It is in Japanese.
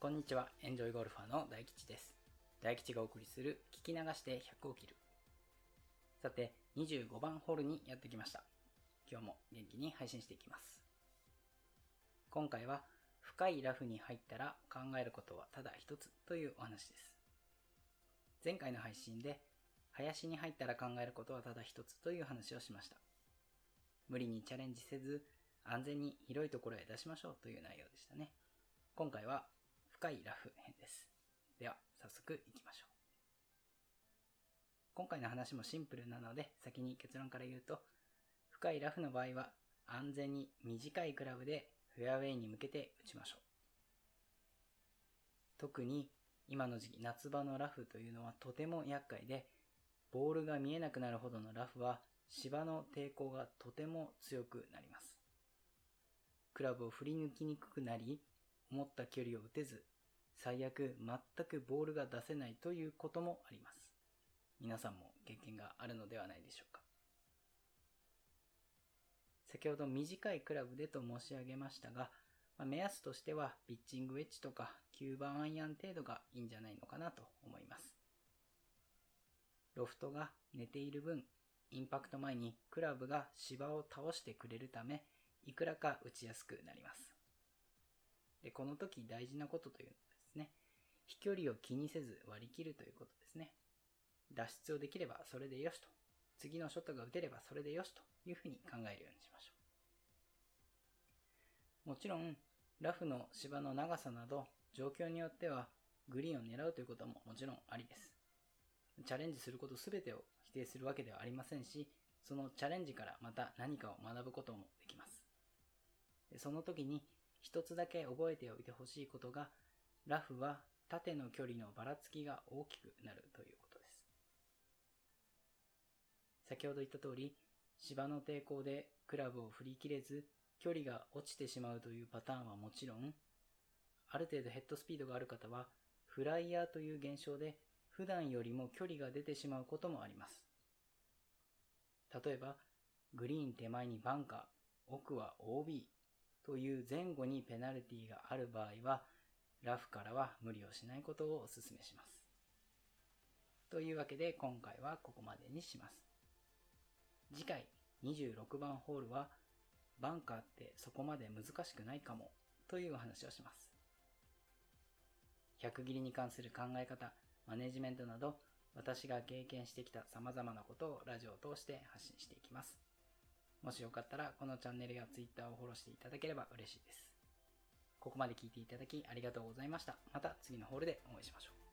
こんにちは、エンジョイゴルファーの大吉です。大吉がお送りする聞き流して100を切る。さて、25番ホールにやってきました。今日も元気に配信していきます。今回は、深いラフに入ったら考えることはただ一つというお話です。前回の配信で、林に入ったら考えることはただ一つという話をしました。無理にチャレンジせず、安全に広いところへ出しましょうという内容でしたね。今回は深いラフ編です。では、早速行きましょう。今回の話もシンプルなので、先に結論から言うと、深いラフの場合は、安全に短いクラブでフェアウェイに向けて打ちましょう。特に今の時期夏場のラフというのはとても厄介で、ボールが見えなくなるほどのラフは芝の抵抗がとても強くなります。クラブを振り抜きにくくなり、思った距離を打てず、最悪全くボールが出せないということもあります。皆さんも経験があるのではないでしょうか。先ほど短いクラブでと申し上げましたが、まあ、目安としてはピッチングウェッジとか9番アイアン程度がいいんじゃないのかなと思います。ロフトが寝ている分、インパクト前にクラブが芝を倒してくれるため、いくらか打ちやすくなります。で、この時大事なことというですね、飛距離を気にせず割り切るということですね。脱出をできればそれでよしと。次のショットが打てればそれでよしというふうに考えるようにしましょう。もちろん、ラフの芝の長さなど、状況によってはグリーンを狙うということももちろんありです。チャレンジすることすべてを否定するわけではありませんし、そのチャレンジからまた何かを学ぶこともできます。その時に一つだけ覚えておいてほしいことが、ラフは縦の距離のばらつきが大きくなるということです。先ほど言った通り、芝の抵抗でクラブを振り切れず、距離が落ちてしまうというパターンはもちろん、ある程度ヘッドスピードがある方は、フライヤーという現象で、普段よりも距離が出てしまうこともあります。例えば、グリーン手前にバンカー、奥は OB という前後にペナルティがある場合は、ラフからは無理をしないことをお勧めします。というわけで今回はここまでにします。次回26番ホールはバンカーってそこまで難しくないかもというお話をします。100切りに関する考え方、マネジメントなど私が経験してきた様々なことをラジオを通して発信していきます。もしよかったらこのチャンネルや Twitter をフォローしていただければ嬉しいです。ここまで聞いていただきありがとうございました。また次のホールでお会いしましょう。